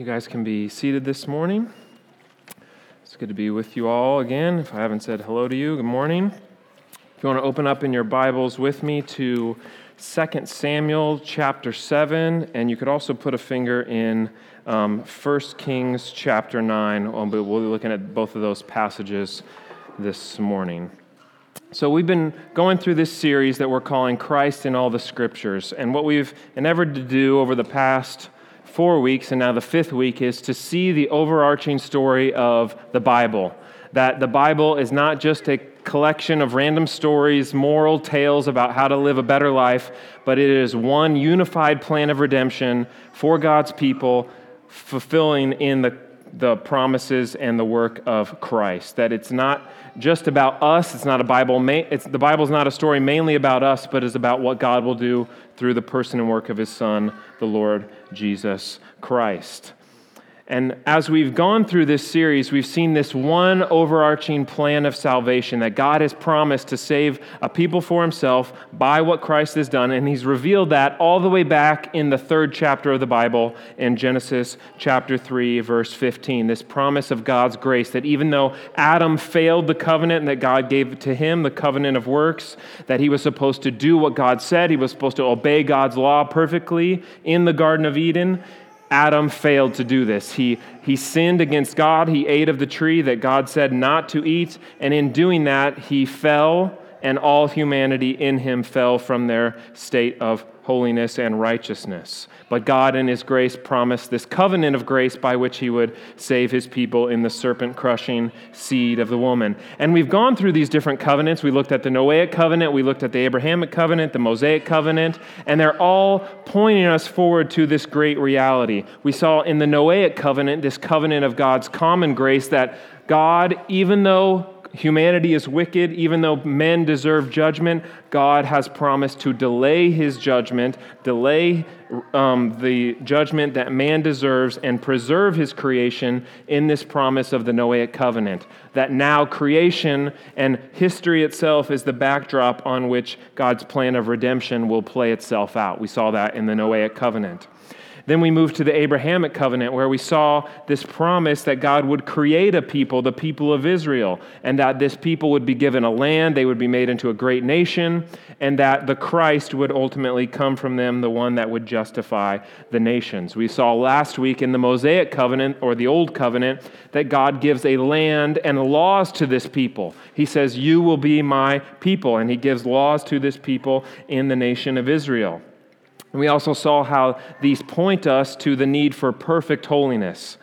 You guys can be seated this morning. It's good to be with you all again. If I haven't said hello to you, good morning. If you want to open up in your Bibles with me to 2 Samuel chapter 7, and you could also put a finger in um, 1 Kings chapter 9. We'll be looking at both of those passages this morning. So, we've been going through this series that we're calling Christ in All the Scriptures. And what we've endeavored to do over the past four weeks, and now the fifth week, is to see the overarching story of the Bible. That the Bible is not just a collection of random stories, moral tales about how to live a better life, but it is one unified plan of redemption for God's people, fulfilling in the, the promises and the work of Christ. That it's not just about us, it's not a Bible, it's, the Bible is not a story mainly about us, but is about what God will do through the person and work of his Son, the Lord Jesus Christ. And as we've gone through this series, we've seen this one overarching plan of salvation that God has promised to save a people for himself by what Christ has done. And he's revealed that all the way back in the third chapter of the Bible in Genesis chapter 3, verse 15. This promise of God's grace that even though Adam failed the covenant that God gave to him, the covenant of works, that he was supposed to do what God said, he was supposed to obey God's law perfectly in the Garden of Eden. Adam failed to do this. He, he sinned against God. He ate of the tree that God said not to eat. And in doing that, he fell, and all humanity in him fell from their state of holiness and righteousness. But God, in His grace, promised this covenant of grace by which He would save His people in the serpent crushing seed of the woman. And we've gone through these different covenants. We looked at the Noahic covenant, we looked at the Abrahamic covenant, the Mosaic covenant, and they're all pointing us forward to this great reality. We saw in the Noahic covenant this covenant of God's common grace that God, even though humanity is wicked, even though men deserve judgment, God has promised to delay his judgment, delay um, the judgment that man deserves, and preserve his creation in this promise of the Noahic covenant. That now creation and history itself is the backdrop on which God's plan of redemption will play itself out. We saw that in the Noahic covenant. Then we move to the Abrahamic covenant, where we saw this promise that God would create a people, the people of Israel, and that this people would be given a land, they would be made into a great nation, and that the Christ would ultimately come from them, the one that would justify the nations. We saw last week in the Mosaic covenant, or the Old covenant, that God gives a land and laws to this people. He says, You will be my people, and He gives laws to this people in the nation of Israel. And we also saw how these point us to the need for perfect holiness.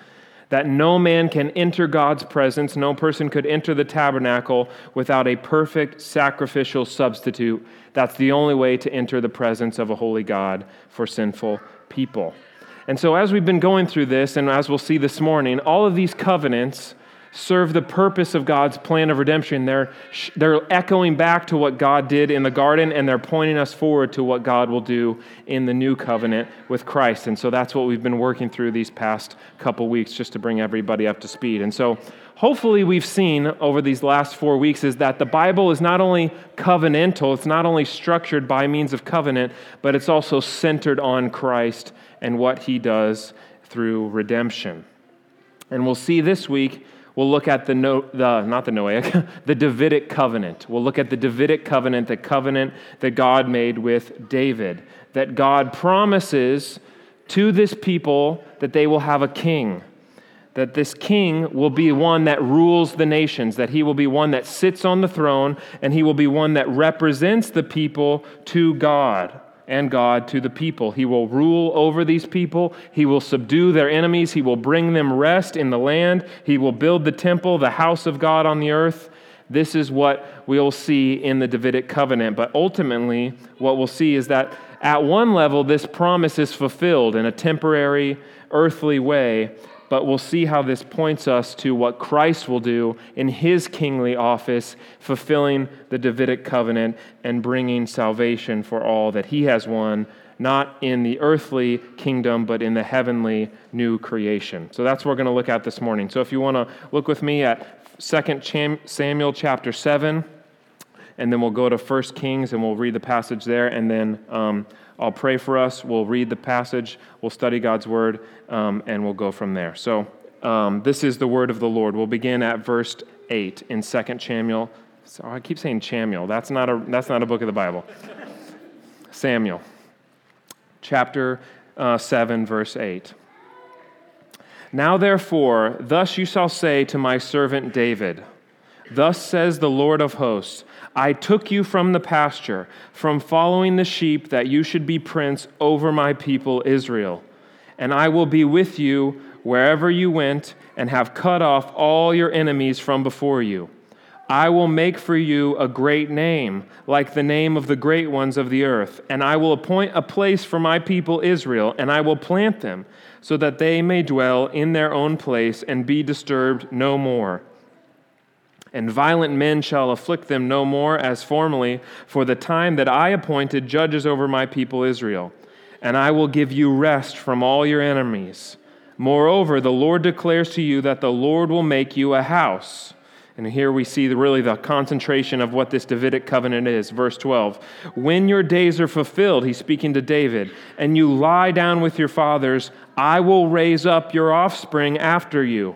That no man can enter God's presence, no person could enter the tabernacle without a perfect sacrificial substitute. That's the only way to enter the presence of a holy God for sinful people. And so, as we've been going through this, and as we'll see this morning, all of these covenants serve the purpose of God's plan of redemption. They're, they're echoing back to what God did in the garden, and they're pointing us forward to what God will do in the new covenant with Christ. And so that's what we've been working through these past couple weeks just to bring everybody up to speed. And so hopefully we've seen over these last four weeks is that the Bible is not only covenantal, it's not only structured by means of covenant, but it's also centered on Christ and what he does through redemption. And we'll see this week We'll look at the, no, the not the Noahic, the Davidic covenant. We'll look at the Davidic covenant, the covenant that God made with David. That God promises to this people that they will have a king. That this king will be one that rules the nations, that he will be one that sits on the throne, and he will be one that represents the people to God and God to the people. He will rule over these people. He will subdue their enemies. He will bring them rest in the land. He will build the temple, the house of God on the earth. This is what we'll see in the Davidic covenant. But ultimately, what we'll see is that at one level, this promise is fulfilled in a temporary, earthly way but we'll see how this points us to what Christ will do in his kingly office, fulfilling the Davidic covenant and bringing salvation for all that he has won, not in the earthly kingdom, but in the heavenly new creation. So that's what we're going to look at this morning. So if you want to look with me at 2 Samuel chapter 7, and then we'll go to 1 Kings and we'll read the passage there, and then um, I'll pray for us. We'll read the passage, we'll study God's word, um, and we'll go from there. So, um, this is the word of the Lord. We'll begin at verse 8 in 2 Samuel. So I keep saying Samuel. That's not a, that's not a book of the Bible. Samuel, chapter uh, 7, verse 8. Now, therefore, thus you shall say to my servant David, Thus says the Lord of hosts I took you from the pasture, from following the sheep, that you should be prince over my people Israel. And I will be with you wherever you went, and have cut off all your enemies from before you. I will make for you a great name, like the name of the great ones of the earth. And I will appoint a place for my people Israel, and I will plant them, so that they may dwell in their own place and be disturbed no more. And violent men shall afflict them no more as formerly, for the time that I appointed judges over my people Israel. And I will give you rest from all your enemies. Moreover, the Lord declares to you that the Lord will make you a house. And here we see the, really the concentration of what this Davidic covenant is. Verse 12. When your days are fulfilled, he's speaking to David, and you lie down with your fathers, I will raise up your offspring after you,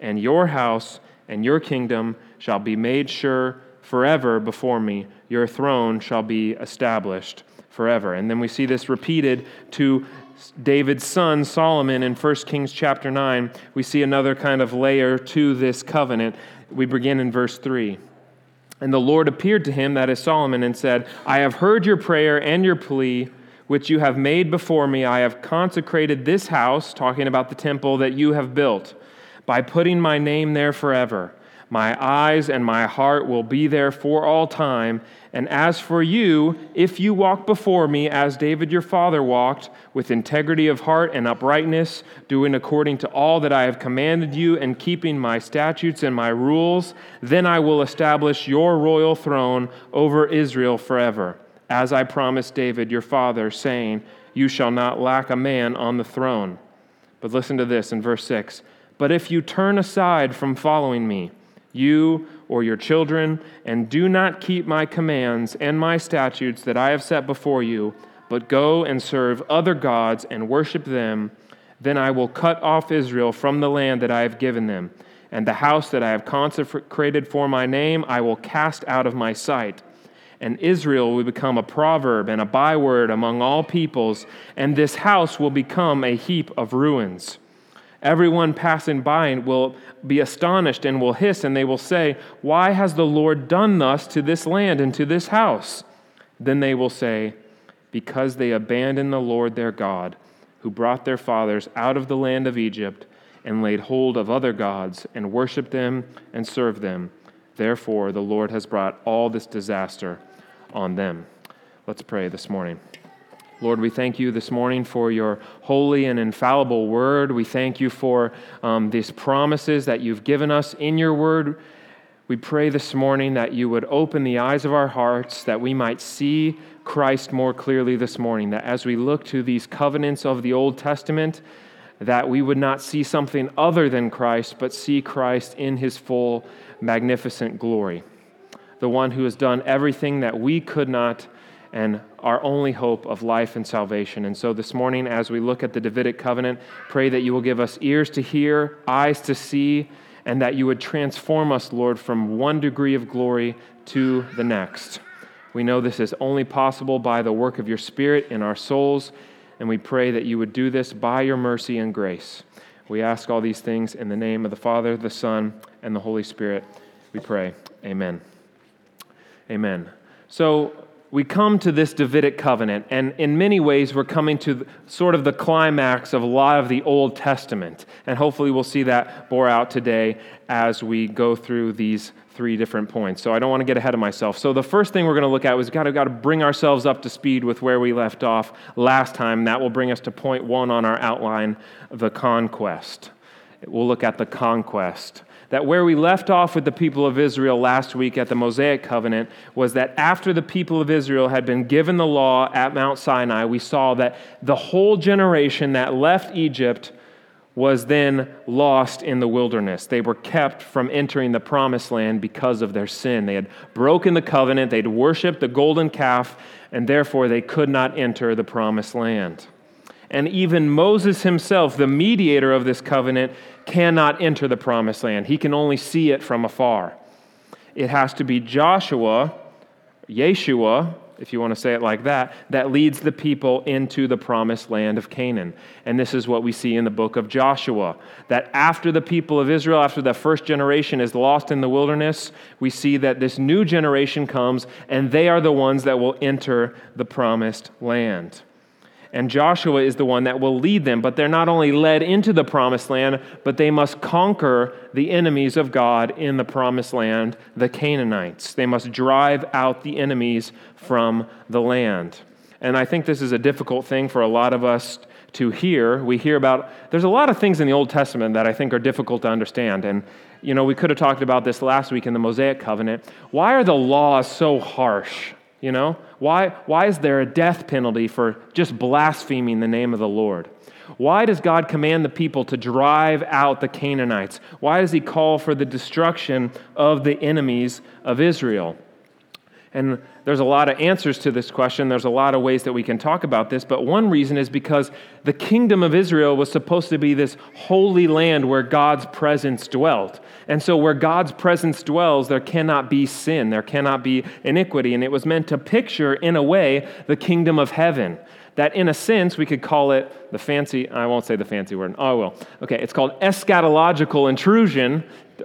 And your house and your kingdom shall be made sure forever before me. Your throne shall be established forever. And then we see this repeated to David's son Solomon in 1 Kings chapter 9, we see another kind of layer to this covenant. We begin in verse 3. And the Lord appeared to him, that is Solomon, and said, I have heard your prayer and your plea, which you have made before me. I have consecrated this house, talking about the temple that you have built, by putting my name there forever. My eyes and my heart will be there for all time. And as for you, if you walk before me as David your father walked, with integrity of heart and uprightness, doing according to all that I have commanded you, and keeping my statutes and my rules, then I will establish your royal throne over Israel forever, as I promised David your father, saying, You shall not lack a man on the throne. But listen to this in verse 6 But if you turn aside from following me, you or your children, and do not keep my commands and my statutes that I have set before you, but go and serve other gods and worship them, then I will cut off Israel from the land that I have given them, and the house that I have consecrated for my name I will cast out of my sight. And Israel will become a proverb and a byword among all peoples, and this house will become a heap of ruins. Everyone passing by will be astonished and will hiss, and they will say, Why has the Lord done thus to this land and to this house? Then they will say, Because they abandoned the Lord their God, who brought their fathers out of the land of Egypt, and laid hold of other gods, and worshiped them and served them. Therefore, the Lord has brought all this disaster on them. Let's pray this morning. Lord, we thank you this morning for your holy and infallible word. We thank you for um, these promises that you've given us in your word. We pray this morning that you would open the eyes of our hearts, that we might see Christ more clearly this morning, that as we look to these covenants of the Old Testament, that we would not see something other than Christ, but see Christ in his full, magnificent glory. The one who has done everything that we could not and our only hope of life and salvation. And so this morning, as we look at the Davidic covenant, pray that you will give us ears to hear, eyes to see, and that you would transform us, Lord, from one degree of glory to the next. We know this is only possible by the work of your Spirit in our souls, and we pray that you would do this by your mercy and grace. We ask all these things in the name of the Father, the Son, and the Holy Spirit. We pray. Amen. Amen. So, we come to this Davidic covenant, and in many ways, we're coming to sort of the climax of a lot of the Old Testament. And hopefully, we'll see that bore out today as we go through these three different points. So, I don't want to get ahead of myself. So, the first thing we're going to look at was got to, got to bring ourselves up to speed with where we left off last time. That will bring us to point one on our outline the conquest. We'll look at the conquest that where we left off with the people of Israel last week at the Mosaic covenant was that after the people of Israel had been given the law at Mount Sinai, we saw that the whole generation that left Egypt was then lost in the wilderness. They were kept from entering the promised land because of their sin. They had broken the covenant, they'd worshiped the golden calf, and therefore they could not enter the promised land. And even Moses himself, the mediator of this covenant, cannot enter the promised land. He can only see it from afar. It has to be Joshua, Yeshua, if you want to say it like that, that leads the people into the promised land of Canaan. And this is what we see in the book of Joshua. That after the people of Israel, after the first generation is lost in the wilderness, we see that this new generation comes and they are the ones that will enter the promised land and Joshua is the one that will lead them. But they're not only led into the promised land, but they must conquer the enemies of God in the promised land, the Canaanites. They must drive out the enemies from the land. And I think this is a difficult thing for a lot of us to hear. We hear about, there's a lot of things in the Old Testament that I think are difficult to understand. And, you know, we could have talked about this last week in the Mosaic covenant. Why are the laws so harsh? You know, why, why is there a death penalty for just blaspheming the name of the Lord? Why does God command the people to drive out the Canaanites? Why does he call for the destruction of the enemies of Israel? And there's a lot of answers to this question. There's a lot of ways that we can talk about this, but one reason is because the kingdom of Israel was supposed to be this holy land where God's presence dwelt. And so, where God's presence dwells, there cannot be sin, there cannot be iniquity. And it was meant to picture, in a way, the kingdom of heaven. That, in a sense, we could call it the fancy, I won't say the fancy word. Oh, I will. Okay, it's called eschatological intrusion.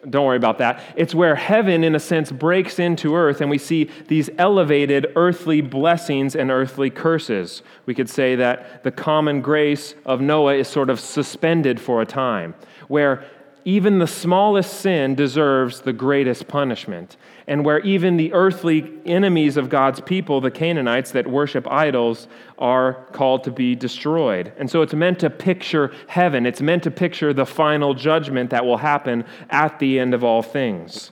Don't worry about that. It's where heaven, in a sense, breaks into earth, and we see these elevated earthly blessings and earthly curses. We could say that the common grace of Noah is sort of suspended for a time, where even the smallest sin deserves the greatest punishment. And where even the earthly enemies of God's people, the Canaanites that worship idols, are called to be destroyed. And so it's meant to picture heaven. It's meant to picture the final judgment that will happen at the end of all things.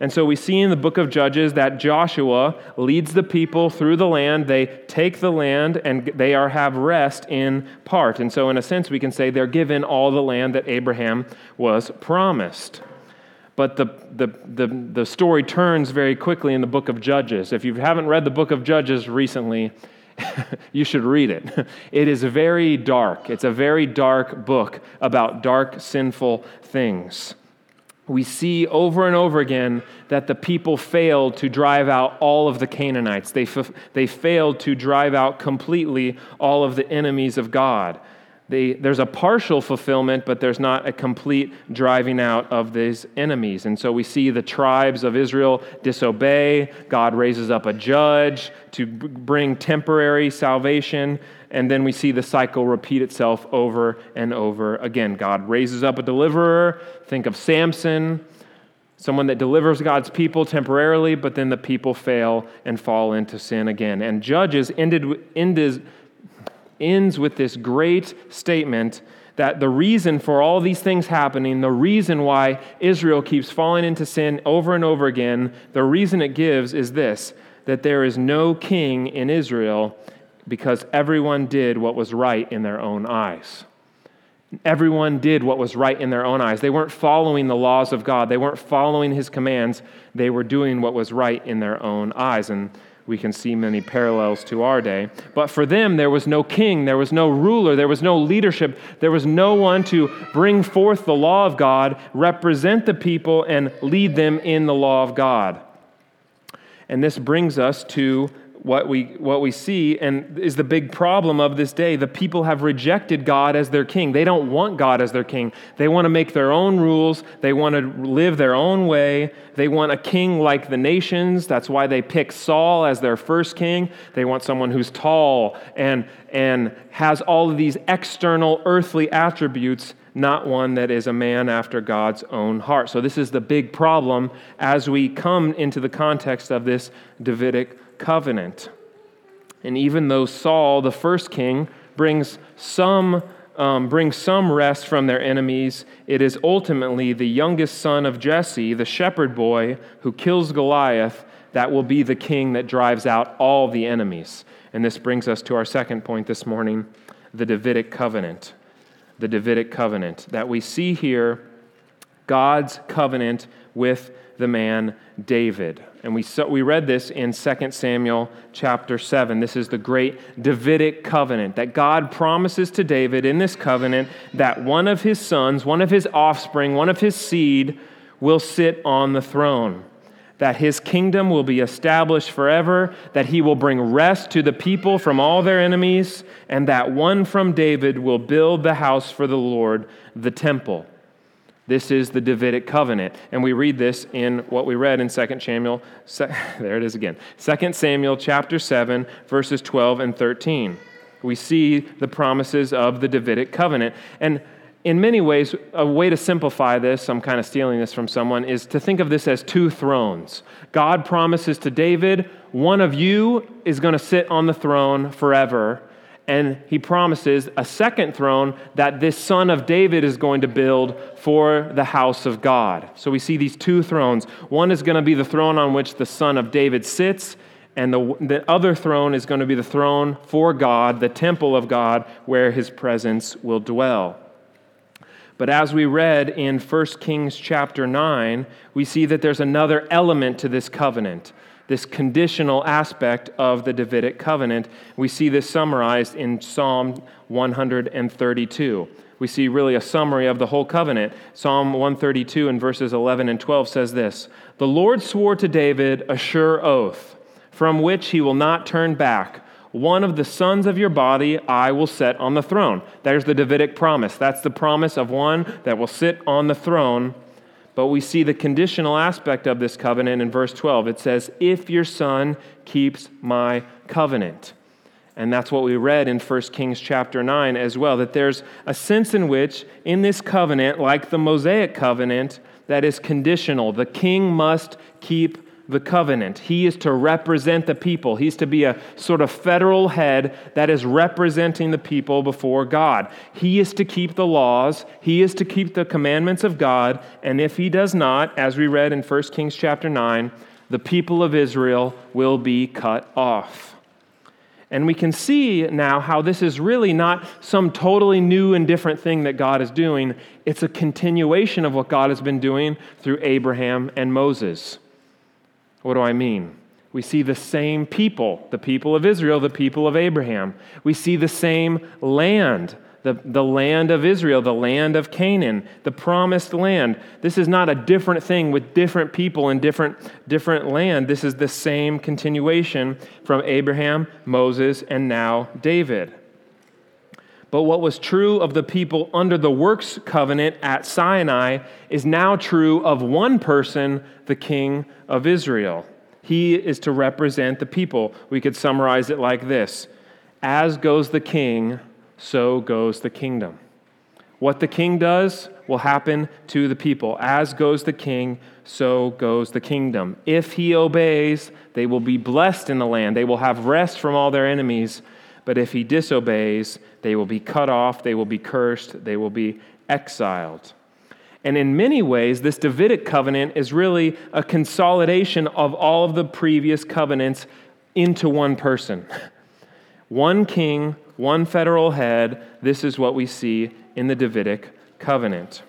And so we see in the book of Judges that Joshua leads the people through the land. They take the land and they are have rest in part. And so in a sense we can say they're given all the land that Abraham was promised. But the, the, the, the story turns very quickly in the book of Judges. If you haven't read the book of Judges recently, you should read it. It is very dark. It's a very dark book about dark, sinful things we see over and over again that the people failed to drive out all of the Canaanites. They, f- they failed to drive out completely all of the enemies of God. There's a partial fulfillment, but there's not a complete driving out of these enemies. And so we see the tribes of Israel disobey. God raises up a judge to b- bring temporary salvation. And then we see the cycle repeat itself over and over again. God raises up a deliverer. Think of Samson, someone that delivers God's people temporarily, but then the people fail and fall into sin again. And Judges ended, ended ends with this great statement that the reason for all these things happening, the reason why Israel keeps falling into sin over and over again, the reason it gives is this that there is no king in Israel because everyone did what was right in their own eyes. Everyone did what was right in their own eyes. They weren't following the laws of God. They weren't following his commands. They were doing what was right in their own eyes. And we can see many parallels to our day. But for them, there was no king, there was no ruler, there was no leadership, there was no one to bring forth the law of God, represent the people, and lead them in the law of God. And this brings us to what we, what we see and is the big problem of this day. The people have rejected God as their king. They don't want God as their king. They want to make their own rules. They want to live their own way. They want a king like the nations. That's why they pick Saul as their first king. They want someone who's tall and, and has all of these external earthly attributes, not one that is a man after God's own heart. So, this is the big problem as we come into the context of this Davidic covenant. And even though Saul, the first king, brings some, um, brings some rest from their enemies, it is ultimately the youngest son of Jesse, the shepherd boy, who kills Goliath, that will be the king that drives out all the enemies. And this brings us to our second point this morning the Davidic covenant. The Davidic covenant. That we see here God's covenant with the man David. And we, saw, we read this in 2 Samuel chapter 7. This is the great Davidic covenant that God promises to David in this covenant that one of his sons, one of his offspring, one of his seed will sit on the throne. That his kingdom will be established forever, that he will bring rest to the people from all their enemies, and that one from David will build the house for the Lord, the temple. This is the Davidic covenant. And we read this in what we read in 2 Samuel. There it is again. 2 Samuel chapter 7, verses 12 and 13. We see the promises of the Davidic covenant. And in many ways, a way to simplify this, I'm kind of stealing this from someone, is to think of this as two thrones. God promises to David, one of you is going to sit on the throne forever and he promises a second throne that this son of David is going to build for the house of God. So we see these two thrones. One is going to be the throne on which the son of David sits, and the, the other throne is going to be the throne for God, the temple of God, where his presence will dwell. But as we read in 1 Kings chapter 9, we see that there's another element to this covenant this conditional aspect of the Davidic covenant. We see this summarized in Psalm 132. We see really a summary of the whole covenant. Psalm 132 in verses 11 and 12 says this The Lord swore to David a sure oath, from which he will not turn back. One of the sons of your body I will set on the throne. There's the Davidic promise. That's the promise of one that will sit on the throne but we see the conditional aspect of this covenant in verse 12. It says, If your son keeps my covenant. And that's what we read in 1 Kings chapter 9 as well, that there's a sense in which, in this covenant, like the Mosaic covenant, that is conditional. The king must keep the covenant. He is to represent the people. He's to be a sort of federal head that is representing the people before God. He is to keep the laws, he is to keep the commandments of God, and if he does not, as we read in 1 Kings chapter 9, the people of Israel will be cut off. And we can see now how this is really not some totally new and different thing that God is doing. It's a continuation of what God has been doing through Abraham and Moses. What do I mean? We see the same people, the people of Israel, the people of Abraham. We see the same land, the, the land of Israel, the land of Canaan, the promised land. This is not a different thing with different people in different, different land. This is the same continuation from Abraham, Moses, and now David. But what was true of the people under the works covenant at Sinai is now true of one person, the king of Israel. He is to represent the people. We could summarize it like this As goes the king, so goes the kingdom. What the king does will happen to the people. As goes the king, so goes the kingdom. If he obeys, they will be blessed in the land. They will have rest from all their enemies but if he disobeys, they will be cut off, they will be cursed, they will be exiled. And in many ways, this Davidic covenant is really a consolidation of all of the previous covenants into one person. One king, one federal head. This is what we see in the Davidic covenant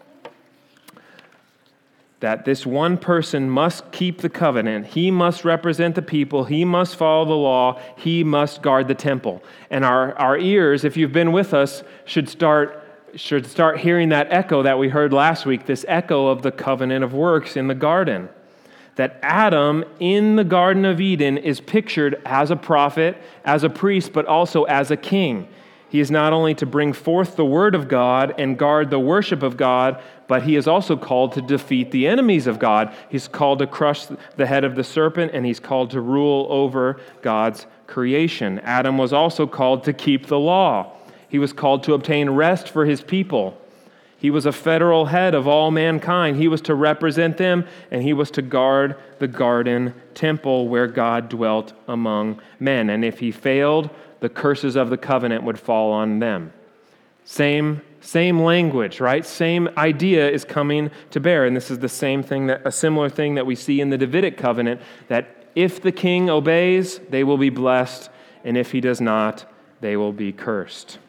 that this one person must keep the covenant. He must represent the people. He must follow the law. He must guard the temple. And our, our ears, if you've been with us, should start, should start hearing that echo that we heard last week this echo of the covenant of works in the garden. that Adam in the Garden of Eden is pictured as a prophet, as a priest, but also as a king. He is not only to bring forth the word of God and guard the worship of God, but he is also called to defeat the enemies of God. He's called to crush the head of the serpent, and he's called to rule over God's creation. Adam was also called to keep the law. He was called to obtain rest for his people. He was a federal head of all mankind. He was to represent them, and he was to guard the garden temple where God dwelt among men. And if he failed, the curses of the covenant would fall on them. Same, same language, right? Same idea is coming to bear. And this is the same thing that a similar thing that we see in the Davidic covenant that if the king obeys, they will be blessed, and if he does not, they will be cursed.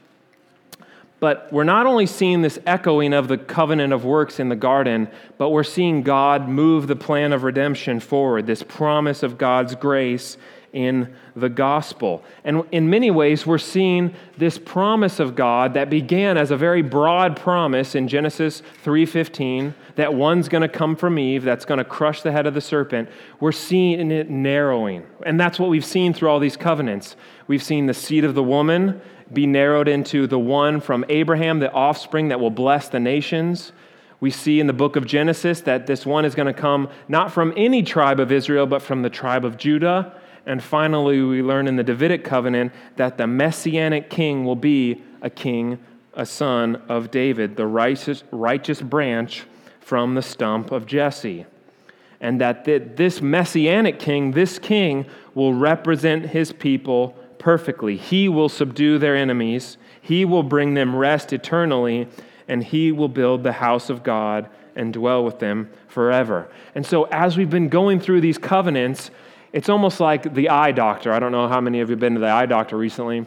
But we're not only seeing this echoing of the covenant of works in the garden, but we're seeing God move the plan of redemption forward, this promise of God's grace in the gospel. And in many ways, we're seeing this promise of God that began as a very broad promise in Genesis 3:15 that one's going to come from Eve that's going to crush the head of the serpent. We're seeing it narrowing. And that's what we've seen through all these covenants. We've seen the seed of the woman be narrowed into the one from Abraham, the offspring that will bless the nations. We see in the book of Genesis that this one is going to come not from any tribe of Israel, but from the tribe of Judah. And finally, we learn in the Davidic covenant that the messianic king will be a king, a son of David, the righteous, righteous branch from the stump of Jesse. And that this messianic king, this king, will represent his people perfectly. He will subdue their enemies, he will bring them rest eternally, and he will build the house of God and dwell with them forever. And so, as we've been going through these covenants, it's almost like the eye doctor. I don't know how many of you have been to the eye doctor recently.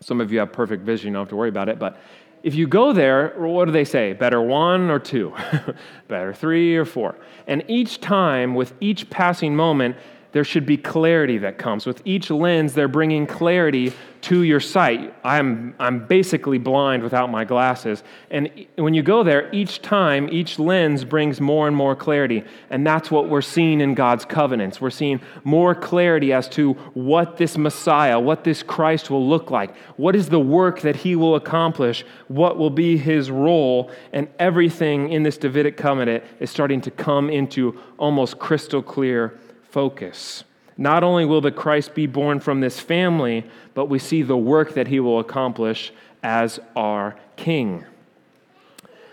Some of you have perfect vision, you don't have to worry about it. But if you go there, what do they say? Better one or two? Better three or four? And each time, with each passing moment, there should be clarity that comes. With each lens, they're bringing clarity to your sight. I'm, I'm basically blind without my glasses. And when you go there, each time, each lens brings more and more clarity. And that's what we're seeing in God's covenants. We're seeing more clarity as to what this Messiah, what this Christ will look like. What is the work that he will accomplish? What will be his role? And everything in this Davidic covenant is starting to come into almost crystal clear focus. Not only will the Christ be born from this family, but we see the work that he will accomplish as our king.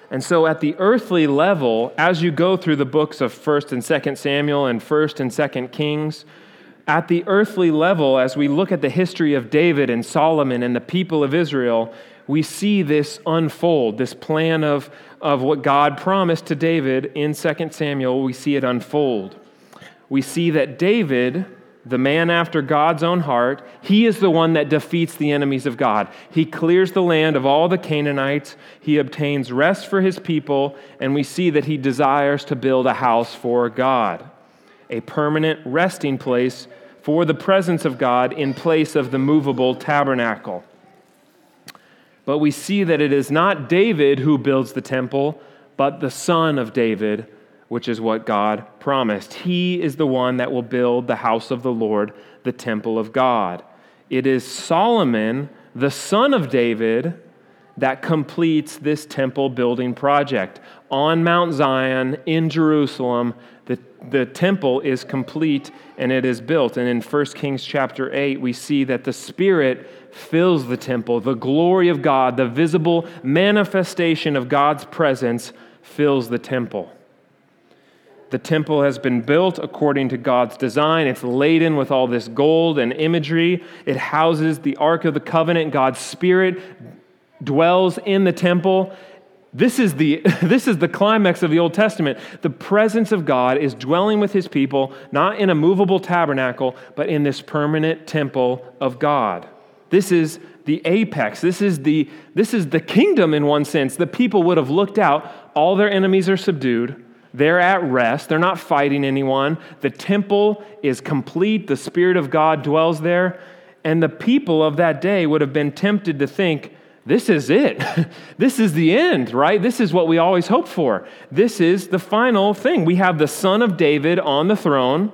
And so at the earthly level, as you go through the books of 1st and 2nd Samuel and 1st and 2nd Kings, at the earthly level, as we look at the history of David and Solomon and the people of Israel, we see this unfold, this plan of, of what God promised to David in 2 Samuel, we see it unfold we see that David, the man after God's own heart, he is the one that defeats the enemies of God. He clears the land of all the Canaanites, he obtains rest for his people, and we see that he desires to build a house for God, a permanent resting place for the presence of God in place of the movable tabernacle. But we see that it is not David who builds the temple, but the son of David which is what God promised. He is the one that will build the house of the Lord, the temple of God. It is Solomon, the son of David, that completes this temple building project. On Mount Zion in Jerusalem, the, the temple is complete and it is built. And in 1 Kings chapter 8, we see that the Spirit fills the temple. The glory of God, the visible manifestation of God's presence, fills the temple. The temple has been built according to God's design. It's laden with all this gold and imagery. It houses the Ark of the Covenant. God's Spirit dwells in the temple. This is, the, this is the climax of the Old Testament. The presence of God is dwelling with his people, not in a movable tabernacle, but in this permanent temple of God. This is the apex. This is the, this is the kingdom in one sense. The people would have looked out, all their enemies are subdued. They're at rest. They're not fighting anyone. The temple is complete. The Spirit of God dwells there. And the people of that day would have been tempted to think this is it. this is the end, right? This is what we always hope for. This is the final thing. We have the Son of David on the throne,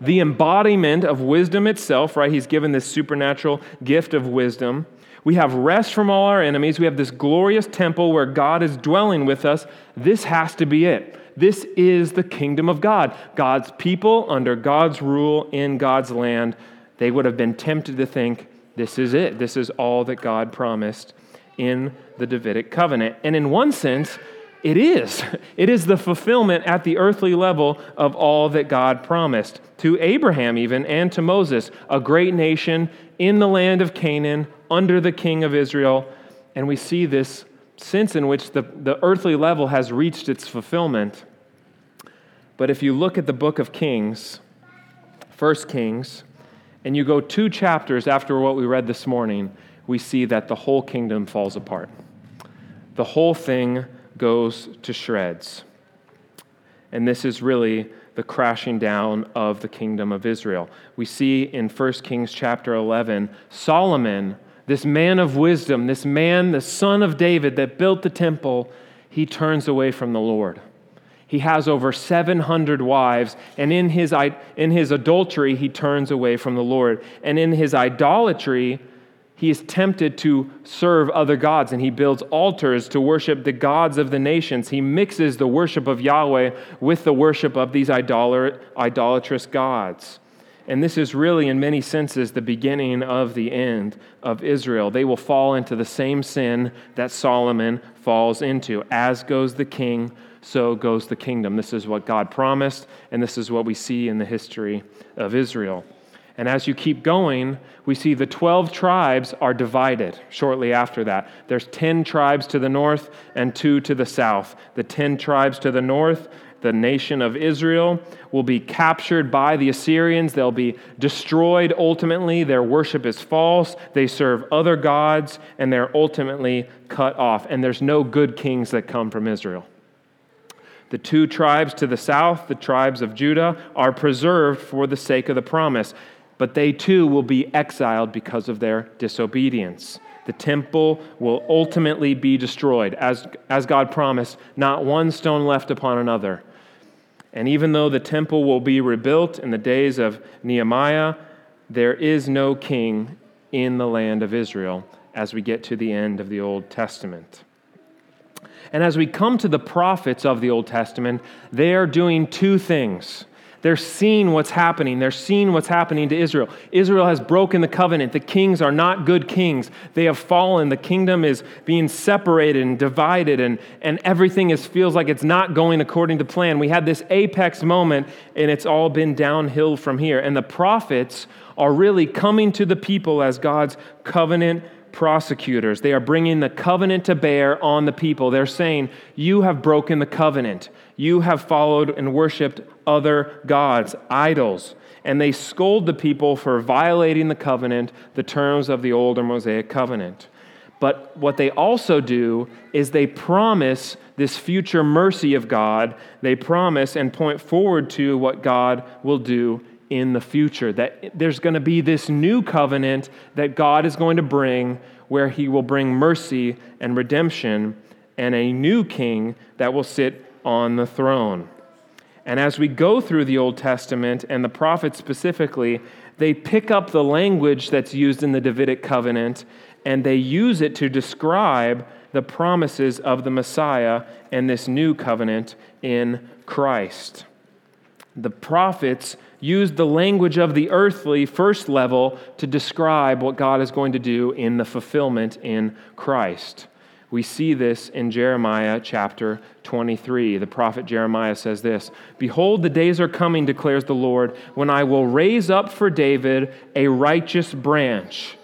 the embodiment of wisdom itself, right? He's given this supernatural gift of wisdom. We have rest from all our enemies. We have this glorious temple where God is dwelling with us. This has to be it. This is the kingdom of God. God's people under God's rule in God's land. They would have been tempted to think, this is it. This is all that God promised in the Davidic covenant. And in one sense, it is. It is the fulfillment at the earthly level of all that God promised to Abraham, even, and to Moses, a great nation in the land of Canaan under the king of Israel. And we see this sense in which the, the earthly level has reached its fulfillment. But if you look at the book of Kings, First Kings, and you go two chapters after what we read this morning, we see that the whole kingdom falls apart. The whole thing goes to shreds. And this is really the crashing down of the kingdom of Israel. We see in 1 Kings chapter 11, Solomon, this man of wisdom, this man, the son of David that built the temple, he turns away from the Lord. He has over 700 wives, and in his, in his adultery, he turns away from the Lord. And in his idolatry, he is tempted to serve other gods and he builds altars to worship the gods of the nations. He mixes the worship of Yahweh with the worship of these idolatrous gods. And this is really, in many senses, the beginning of the end of Israel. They will fall into the same sin that Solomon falls into. As goes the king, so goes the kingdom. This is what God promised, and this is what we see in the history of Israel. And as you keep going, we see the 12 tribes are divided shortly after that. There's 10 tribes to the north and 2 to the south. The 10 tribes to the north, the nation of Israel, will be captured by the Assyrians. They'll be destroyed ultimately. Their worship is false. They serve other gods, and they're ultimately cut off. And there's no good kings that come from Israel. The two tribes to the south, the tribes of Judah, are preserved for the sake of the promise but they too will be exiled because of their disobedience. The temple will ultimately be destroyed, as, as God promised, not one stone left upon another. And even though the temple will be rebuilt in the days of Nehemiah, there is no king in the land of Israel as we get to the end of the Old Testament. And as we come to the prophets of the Old Testament, they are doing two things. They're seeing what's happening. They're seeing what's happening to Israel. Israel has broken the covenant. The kings are not good kings. They have fallen. The kingdom is being separated and divided, and, and everything is, feels like it's not going according to plan. We had this apex moment, and it's all been downhill from here. And the prophets are really coming to the people as God's covenant prosecutors. They are bringing the covenant to bear on the people. They're saying, You have broken the covenant. You have followed and worshiped other gods, idols. And they scold the people for violating the covenant, the terms of the older Mosaic covenant. But what they also do is they promise this future mercy of God. They promise and point forward to what God will do in the future. That there's going to be this new covenant that God is going to bring where he will bring mercy and redemption and a new king that will sit on the throne. And as we go through the Old Testament and the prophets specifically, they pick up the language that's used in the Davidic covenant and they use it to describe the promises of the Messiah and this new covenant in Christ. The prophets used the language of the earthly first level to describe what God is going to do in the fulfillment in Christ. We see this in Jeremiah chapter 23. The prophet Jeremiah says this Behold, the days are coming, declares the Lord, when I will raise up for David a righteous branch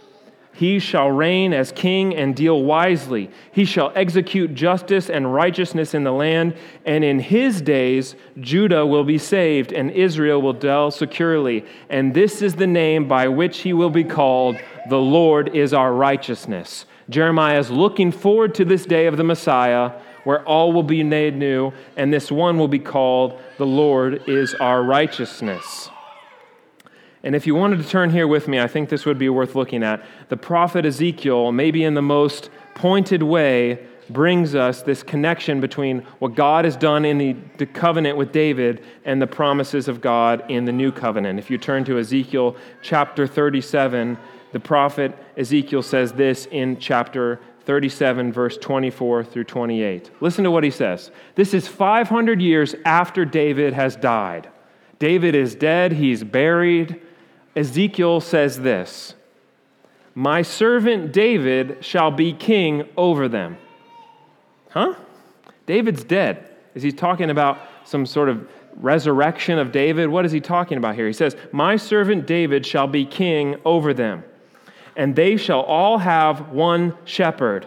he shall reign as king and deal wisely. He shall execute justice and righteousness in the land, and in his days Judah will be saved, and Israel will dwell securely. And this is the name by which he will be called The Lord is our righteousness. Jeremiah is looking forward to this day of the Messiah where all will be made new, and this one will be called The Lord is our righteousness. And if you wanted to turn here with me, I think this would be worth looking at. The prophet Ezekiel, maybe in the most pointed way brings us this connection between what God has done in the, the, covenant with David and the promises of God in the new covenant. If you turn to Ezekiel chapter 37, the prophet Ezekiel says this in chapter 37, verse 24 through 28. Listen to what he says. This is 500 years after David has died. David is dead, he's buried. Ezekiel says this My servant David shall be king over them. Huh? David's dead. Is he talking about some sort of resurrection of David? What is he talking about here? He says, My servant David shall be king over them, and they shall all have one shepherd.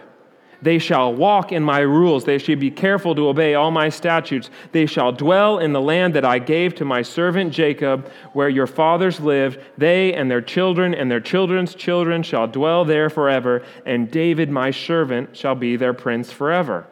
They shall walk in my rules. They shall be careful to obey all my statutes. They shall dwell in the land that I gave to my servant Jacob, where your fathers lived. They and their children and their children's children shall dwell there forever, and David, my servant, shall be their prince forever.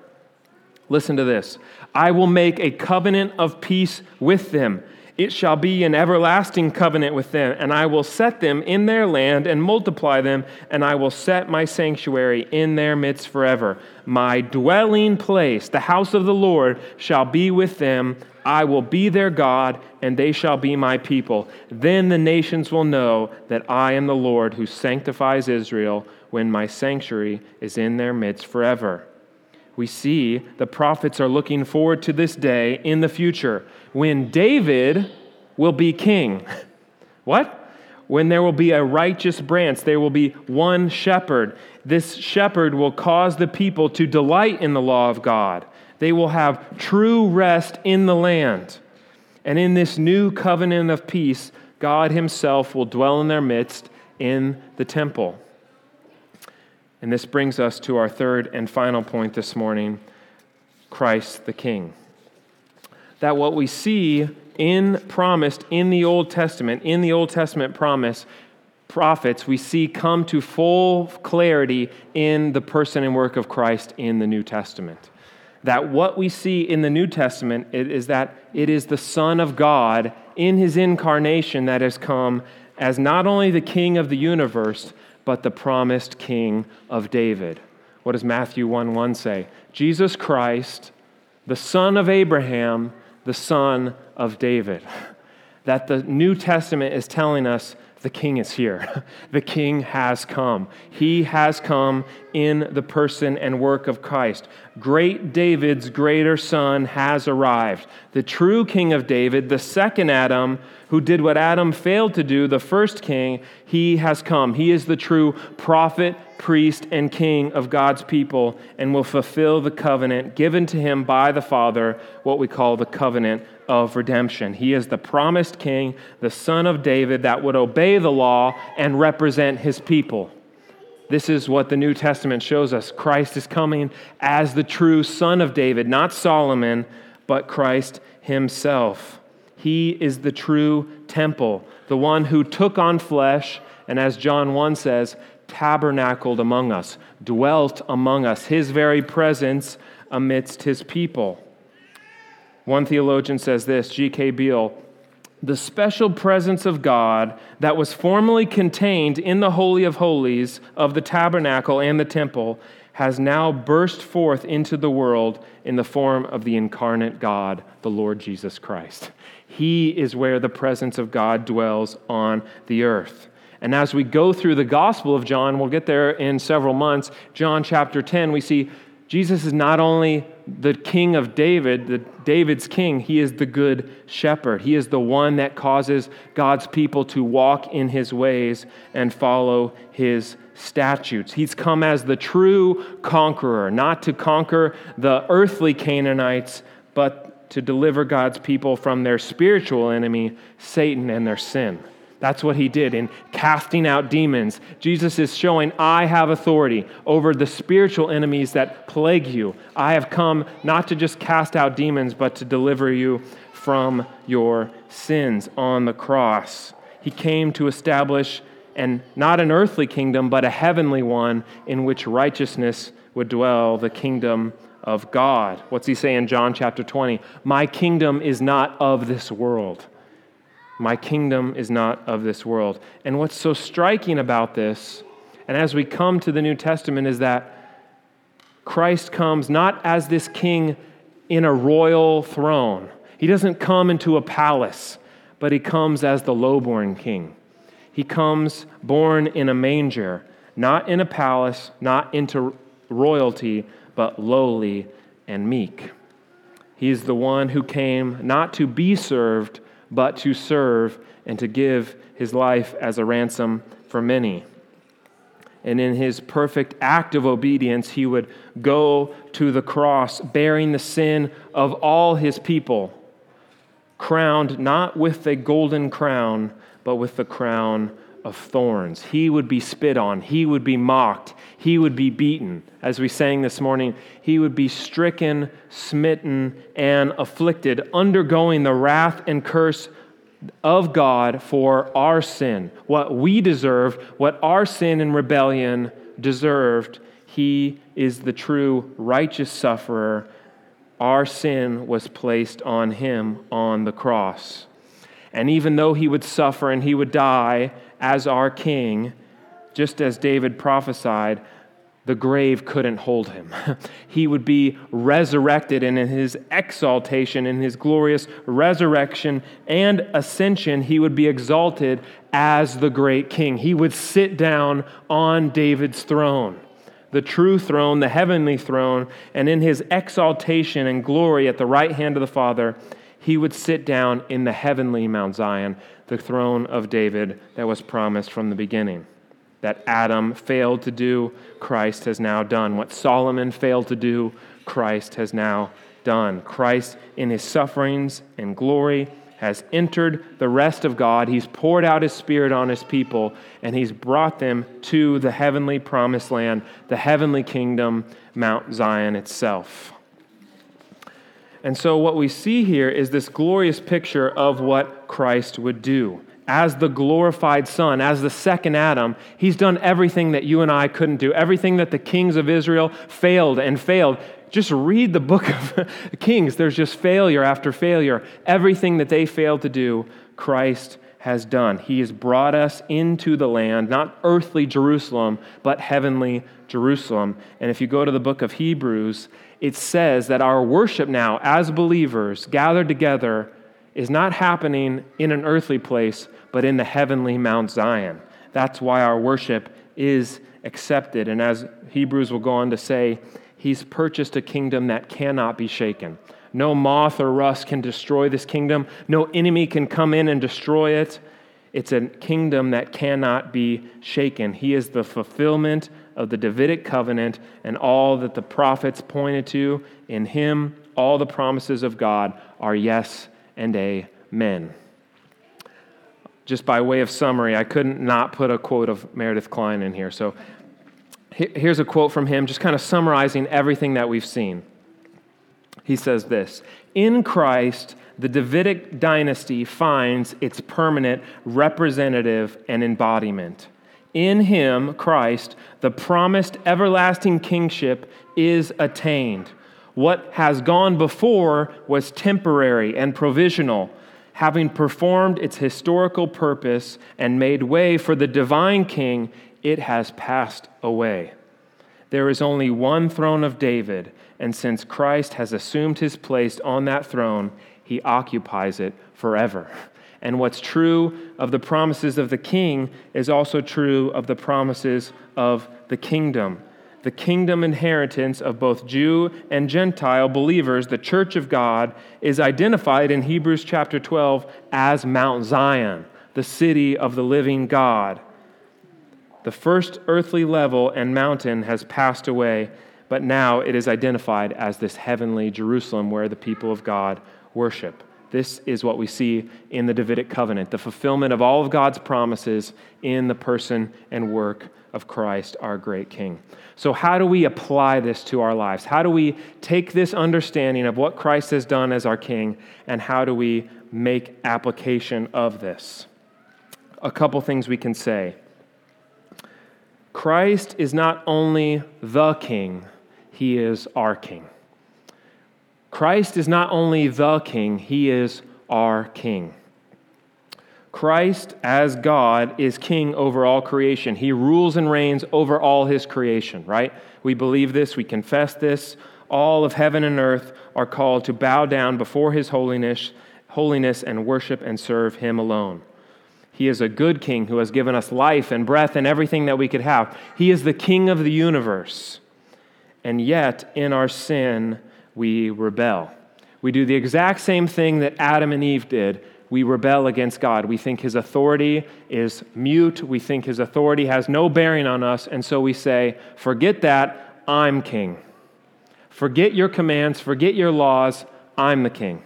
Listen to this I will make a covenant of peace with them. It shall be an everlasting covenant with them, and I will set them in their land and multiply them, and I will set my sanctuary in their midst forever. My dwelling place, the house of the Lord, shall be with them. I will be their God, and they shall be my people. Then the nations will know that I am the Lord who sanctifies Israel when my sanctuary is in their midst forever we see the prophets are looking forward to this day in the future when David will be king. What? When there will be a righteous branch, there will be one shepherd. This shepherd will cause the people to delight in the law of God. They will have true rest in the land. And in this new covenant of peace, God Himself will dwell in their midst in the temple. And this brings us to our third and final point this morning Christ the King. That what we see in promised in the Old Testament, in the Old Testament promise, prophets, we see come to full clarity in the person and work of Christ in the New Testament. That what we see in the New Testament is that it is the Son of God in his incarnation that has come as not only the King of the universe, but the promised king of David. What does Matthew 1 1 say? Jesus Christ, the son of Abraham, the son of David. That the New Testament is telling us the king is here. The king has come. He has come in the person and work of Christ. Great David's greater son has arrived. The true king of David, the second Adam, who did what Adam failed to do, the first king, he has come. He is the true prophet, priest, and king of God's people and will fulfill the covenant given to him by the Father, what we call the covenant of redemption. He is the promised king, the son of David that would obey the law and represent his people. This is what the New Testament shows us. Christ is coming as the true son of David, not Solomon, but Christ himself. He is the true temple, the one who took on flesh, and as John 1 says, tabernacled among us, dwelt among us, his very presence amidst his people. One theologian says this G.K. Beale the special presence of God that was formerly contained in the Holy of Holies of the tabernacle and the temple has now burst forth into the world in the form of the incarnate God, the Lord Jesus Christ. He is where the presence of God dwells on the earth. And as we go through the Gospel of John, we'll get there in several months, John chapter 10, we see Jesus is not only the king of David, the David's king, he is the good shepherd. He is the one that causes God's people to walk in his ways and follow his statutes. He's come as the true conqueror, not to conquer the earthly Canaanites, but to deliver God's people from their spiritual enemy, Satan, and their sin. That's what he did in casting out demons. Jesus is showing, I have authority over the spiritual enemies that plague you. I have come not to just cast out demons, but to deliver you from your sins on the cross. He came to establish and not an earthly kingdom, but a heavenly one in which righteousness would dwell, the kingdom of God. What's he say in John chapter 20? My kingdom is not of this world. My kingdom is not of this world. And what's so striking about this, and as we come to the New Testament, is that Christ comes not as this king in a royal throne. He doesn't come into a palace, but he comes as the lowborn king. He comes born in a manger, not in a palace, not into royalty, but lowly and meek. He is the one who came not to be served, but to serve and to give his life as a ransom for many. And in his perfect act of obedience, he would go to the cross, bearing the sin of all his people, crowned not with a golden crown, but with the crown of thorns. He would be spit on, he would be mocked, he would be beaten. As we sang this morning, he would be stricken, smitten, and afflicted, undergoing the wrath and curse of God for our sin. What we deserve, what our sin and rebellion deserved, he is the true righteous sufferer. Our sin was placed on him on the cross. And even though he would suffer and he would die as our king, just as David prophesied, the grave couldn't hold him. he would be resurrected, and in his exaltation, in his glorious resurrection and ascension, he would be exalted as the great king. He would sit down on David's throne, the true throne, the heavenly throne, and in his exaltation and glory at the right hand of the Father, he would sit down in the heavenly Mount Zion, the throne of David that was promised from the beginning that Adam failed to do, Christ has now done. What Solomon failed to do, Christ has now done. Christ, in his sufferings and glory, has entered the rest of God. He's poured out his Spirit on his people, and he's brought them to the heavenly promised land, the heavenly kingdom, Mount Zion itself. And so, what we see here is this glorious picture of what Christ would do as the glorified Son, as the second Adam, he's done everything that you and I couldn't do, everything that the kings of Israel failed and failed. Just read the book of Kings. There's just failure after failure. Everything that they failed to do, Christ has done. He has brought us into the land, not earthly Jerusalem, but heavenly Jerusalem. And if you go to the book of Hebrews, it says that our worship now, as believers gathered together, is not happening in an earthly place, but in the heavenly Mount Zion. That's why our worship is accepted. And as Hebrews will go on to say, He's purchased a kingdom that cannot be shaken. No moth or rust can destroy this kingdom. No enemy can come in and destroy it. It's a kingdom that cannot be shaken. He is the fulfillment of the Davidic covenant and all that the prophets pointed to. In him, all the promises of God are yes and amen. Just by way of summary, I couldn't not put a quote of Meredith Kline in here. So here's a quote from him, just kind of summarizing everything that we've seen. He says this In Christ, the Davidic dynasty finds its permanent representative and embodiment. In him, Christ, the promised everlasting kingship is attained. What has gone before was temporary and provisional, having performed its historical purpose and made way for the divine king, it has passed away. There is only one throne of David, and since Christ has assumed his place on that throne, he occupies it forever. And what's true of the promises of the king is also true of the promises of the kingdom the kingdom inheritance of both Jew and Gentile believers, the church of God, is identified in Hebrews chapter 12 as Mount Zion, the city of the living God. The first earthly level and mountain has passed away, but now it is identified as this heavenly Jerusalem where the people of God worship. This is what we see in the Davidic covenant, the fulfillment of all of God's promises in the person and work of Christ, our great King. So, how do we apply this to our lives? How do we take this understanding of what Christ has done as our King, and how do we make application of this? A couple things we can say. Christ is not only the King, he is our King. Christ is not only the King, he is our King. Christ, as God, is king over all creation. He rules and reigns over all his creation, right? We believe this, we confess this. All of heaven and earth are called to bow down before his holiness, holiness and worship and serve him alone. He is a good king who has given us life and breath and everything that we could have. He is the king of the universe. And yet, in our sin, we rebel. We do the exact same thing that Adam and Eve did. We rebel against God. We think his authority is mute. We think his authority has no bearing on us. And so we say, Forget that, I'm king. Forget your commands, forget your laws, I'm the king.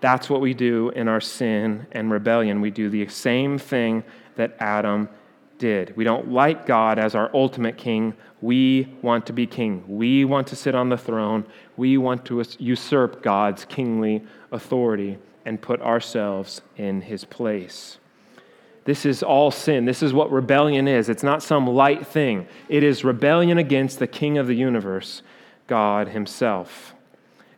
That's what we do in our sin and rebellion. We do the same thing that Adam did. We don't like God as our ultimate king. We want to be king. We want to sit on the throne. We want to usurp God's kingly authority and put ourselves in his place. This is all sin. This is what rebellion is. It's not some light thing, it is rebellion against the king of the universe, God himself.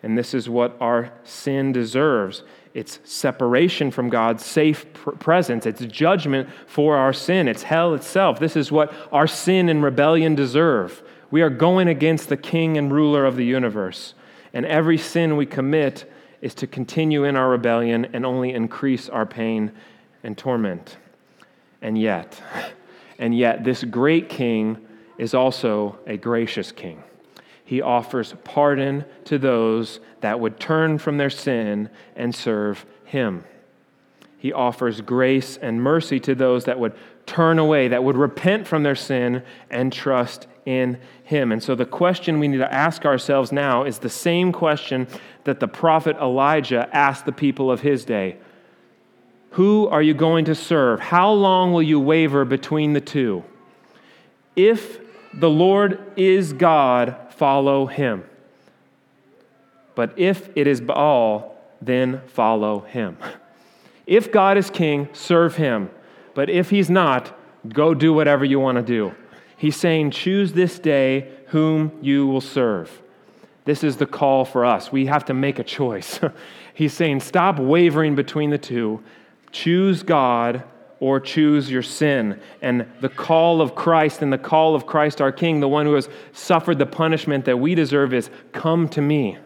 And this is what our sin deserves. It's separation from God's safe presence. It's judgment for our sin. It's hell itself. This is what our sin and rebellion deserve. We are going against the king and ruler of the universe. And every sin we commit is to continue in our rebellion and only increase our pain and torment. And yet, and yet, this great king is also a gracious king he offers pardon to those that would turn from their sin and serve him. He offers grace and mercy to those that would turn away, that would repent from their sin and trust in him. And so the question we need to ask ourselves now is the same question that the prophet Elijah asked the people of his day Who are you going to serve? How long will you waver between the two? If the Lord is God, follow him. But if it is Baal, then follow him. If God is king, serve him. But if he's not, go do whatever you want to do. He's saying, choose this day whom you will serve. This is the call for us. We have to make a choice. He's saying, stop wavering between the two. Choose God or choose your sin. And the call of Christ and the call of Christ our King, the one who has suffered the punishment that we deserve, is come to me.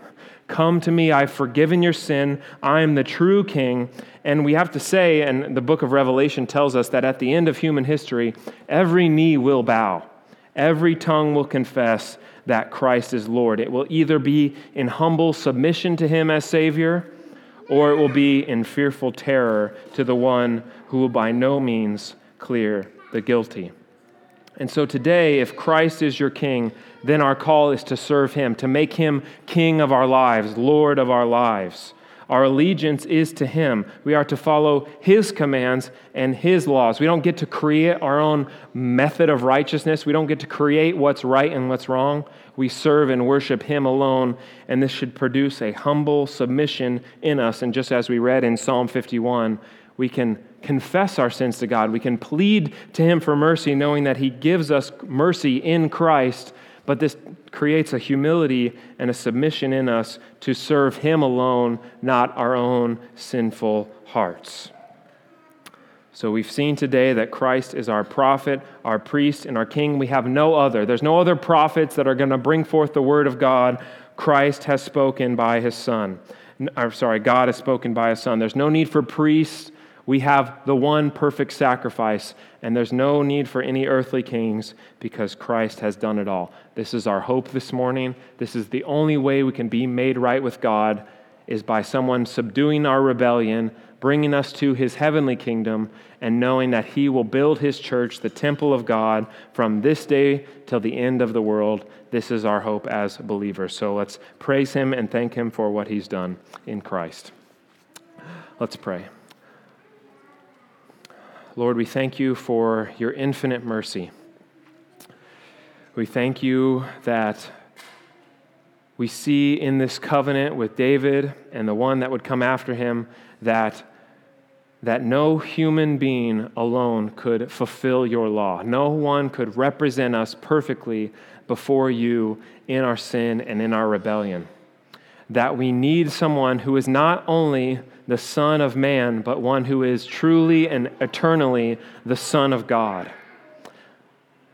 Come to me. I've forgiven your sin. I am the true King. And we have to say, and the book of Revelation tells us that at the end of human history, every knee will bow, every tongue will confess that Christ is Lord. It will either be in humble submission to him as Savior or it will be in fearful terror to the one who will by no means clear the guilty. And so today, if Christ is your king, then our call is to serve him, to make him king of our lives, Lord of our lives. Our allegiance is to Him. We are to follow His commands and His laws. We don't get to create our own method of righteousness. We don't get to create what's right and what's wrong. We serve and worship Him alone, and this should produce a humble submission in us. And just as we read in Psalm 51, we can confess our sins to God. We can plead to Him for mercy, knowing that He gives us mercy in Christ but this creates a humility and a submission in us to serve Him alone, not our own sinful hearts. So we've seen today that Christ is our prophet, our priest, and our king. We have no other. There's no other prophets that are going to bring forth the word of God. Christ has spoken by his son. I'm sorry, God has spoken by his son. There's no need for priests we have the one perfect sacrifice, and there's no need for any earthly kings because Christ has done it all. This is our hope this morning. This is the only way we can be made right with God is by someone subduing our rebellion, bringing us to his heavenly kingdom, and knowing that he will build his church, the temple of God, from this day till the end of the world. This is our hope as believers. So let's praise him and thank him for what he's done in Christ. Let's pray. Lord, we thank you for your infinite mercy. We thank you that we see in this covenant with David and the one that would come after him that, that no human being alone could fulfill your law. No one could represent us perfectly before you in our sin and in our rebellion. that we need someone who is not only the Son of Man, but one who is truly and eternally the Son of God.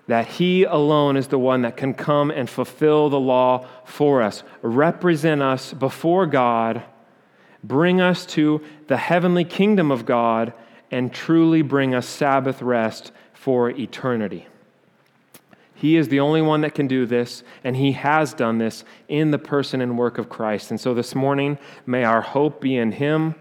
That He alone is the one that can come and fulfill the law for us, represent us before God, bring us to the heavenly kingdom of God, and truly bring us Sabbath rest for eternity. He is the only one that can do this, and He has done this in the person and work of Christ. And so this morning, may our hope be in Him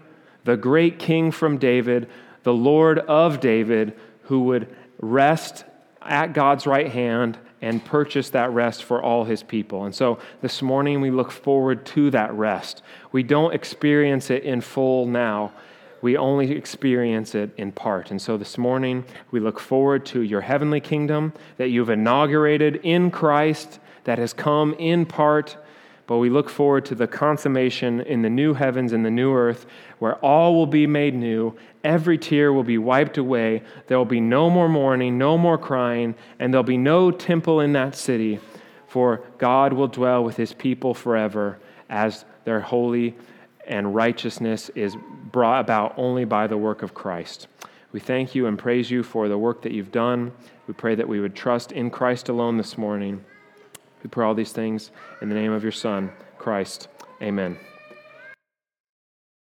the great king from David, the Lord of David, who would rest at God's right hand and purchase that rest for all his people. And so this morning we look forward to that rest. We don't experience it in full now. We only experience it in part. And so this morning we look forward to your heavenly kingdom that you've inaugurated in Christ, that has come in part but we look forward to the consummation in the new heavens and the new earth where all will be made new, every tear will be wiped away, there will be no more mourning, no more crying, and there'll be no temple in that city, for God will dwell with his people forever as their holy and righteousness is brought about only by the work of Christ. We thank you and praise you for the work that you've done. We pray that we would trust in Christ alone this morning. We pray all these things in the name of your Son, Christ. Amen.